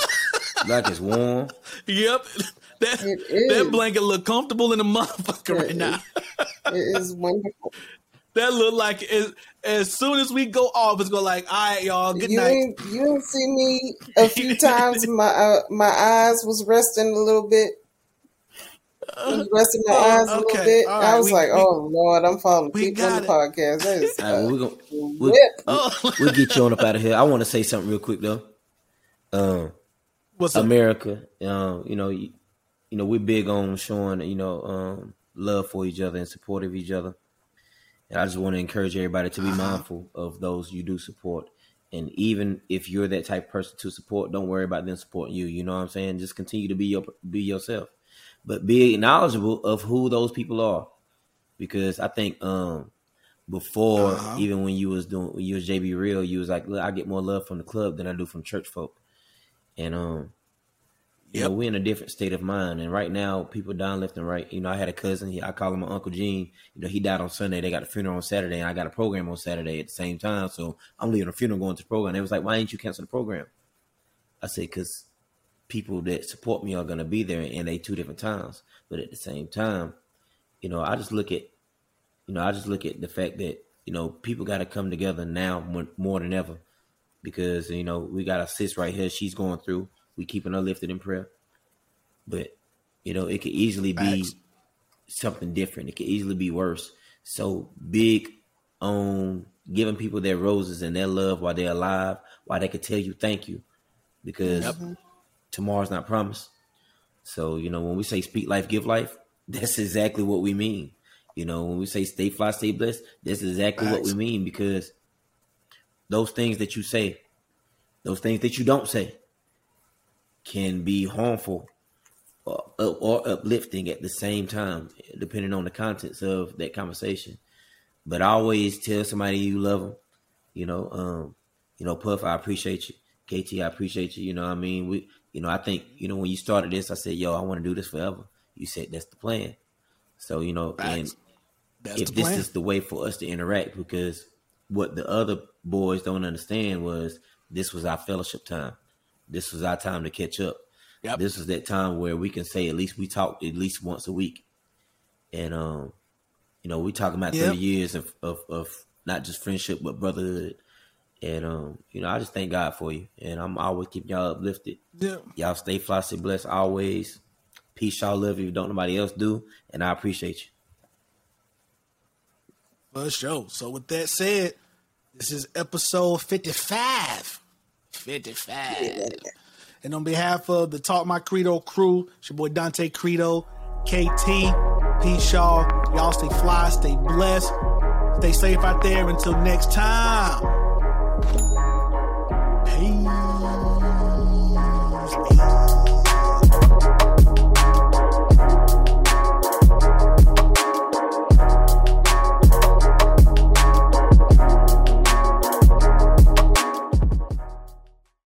like it's warm. Yep. That that blanket look comfortable in the motherfucker right It now. It is wonderful. That look like as, as soon as we go off, it's go like, all right, y'all, good you night. ain't you didn't see me a few times. My uh, my eyes was resting a little bit. Was resting my Oh, eyes a okay. little bit. All I was We- like, we- "Oh Lord, I'm falling we asleep on the it. podcast." That is All right, well, we're gonna we'll, whip. Oh, we'll get you on up out of here. I want to say something real quick though. Um, what's? America, um, you know, you, you know, we're big on showing, you know, um, love for each other and support of each other. And I just want to encourage everybody to be mindful of those you do support. And even if you're that type of person to support, don't worry about them supporting you. You know what I'm saying? Just continue to be your be yourself, but be knowledgeable of who those people are, because I think um, before Uh-huh. even when you was doing when you was JB Real, you was like, look, I get more love from the club than I do from church folk. And um you know, we're in a different state of mind. And right now, people dying left and right. You know, I had a cousin, he, I call him my Uncle Gene. You know, he died on Sunday. They got a funeral on Saturday, and I got a program on Saturday at the same time. So I'm leaving a funeral going to the program. They was like, why ain't you cancel the program? I said, because people that support me are going to be there, and they two different times. But at the same time, you know, I just look at, you know, I just look at the fact that, you know, people got to come together now more, more than ever because, you know, we got a sis right here. She's going through. We keeping her lifted in prayer. But, you know, it could easily be Facts. something different. It could easily be worse. So big on giving people their roses and their love while they're alive, while they could tell you thank you. Because tomorrow's not promised. So, you know, when we say speak life, give life, that's exactly what we mean. You know, when we say stay fly, stay blessed, that's exactly what we mean because those things that you say, those things that you don't say, can be harmful or, or uplifting at the same time, depending on the contents of that conversation. But always tell somebody you love them. You know, um, you know, Puff, I appreciate you. KT, I appreciate you. You know, what I mean, we, you know, I think, you know, when you started this, I said, yo, I want to do this forever. You said that's the plan. So, you know, and That's if this plan. is the way for us to interact, because what the other boys don't understand was this was our fellowship time. This was our time to catch up. Yep. This was that time where we can say at least we talk at least once a week. And um, you know, we talking about Yep. 30 years of, of of not just friendship but brotherhood. And um, you know, I just thank God for you. And I'm always keeping y'all uplifted. yeah. Y'all stay fly, stay blessed always. Peace, y'all love you. Don't nobody else do. And I appreciate you. For sure. So with that said, this is episode 55. 55. And on behalf of the Talk My Credo crew, it's your boy Dante Credo, KT, P Shaw. Y'all stay fly, stay blessed, stay safe out there. Until next time.